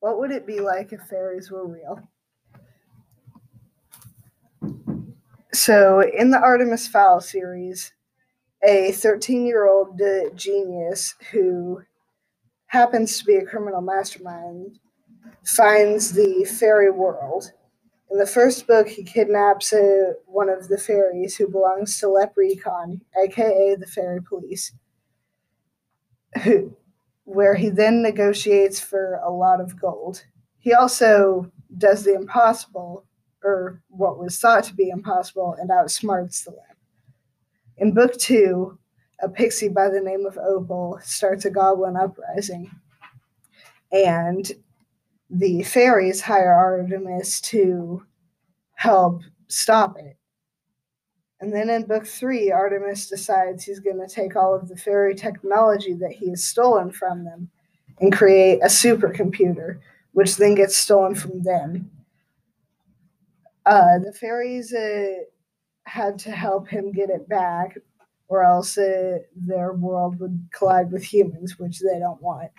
What would it be like if fairies were real? So, in the Artemis Fowl series, a 13 year old genius who happens to be a criminal mastermind finds the fairy world. In the first book, he kidnaps uh, one of the fairies who belongs to LEPrecon, aka the Fairy Police, who, where he then negotiates for a lot of gold. He also does the impossible, or what was thought to be impossible, and outsmarts the LEP. In book two, a pixie by the name of Opal starts a goblin uprising, and the fairies hire Artemis to help stop it. And then in book three, Artemis decides he's going to take all of the fairy technology that he has stolen from them and create a supercomputer, which then gets stolen from them. Uh, the fairies uh, had to help him get it back, or else uh, their world would collide with humans, which they don't want.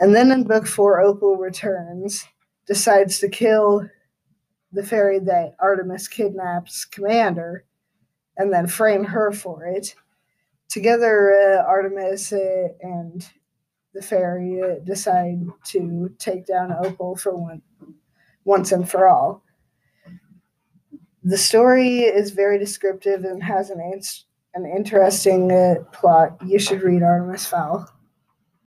And then in book four, Opal returns, decides to kill the fairy that Artemis kidnaps Commander, and then frame her for it. Together, uh, Artemis uh, and the fairy uh, decide to take down Opal for one, once and for all. The story is very descriptive and has an, an interesting uh, plot. You should read Artemis Fowl.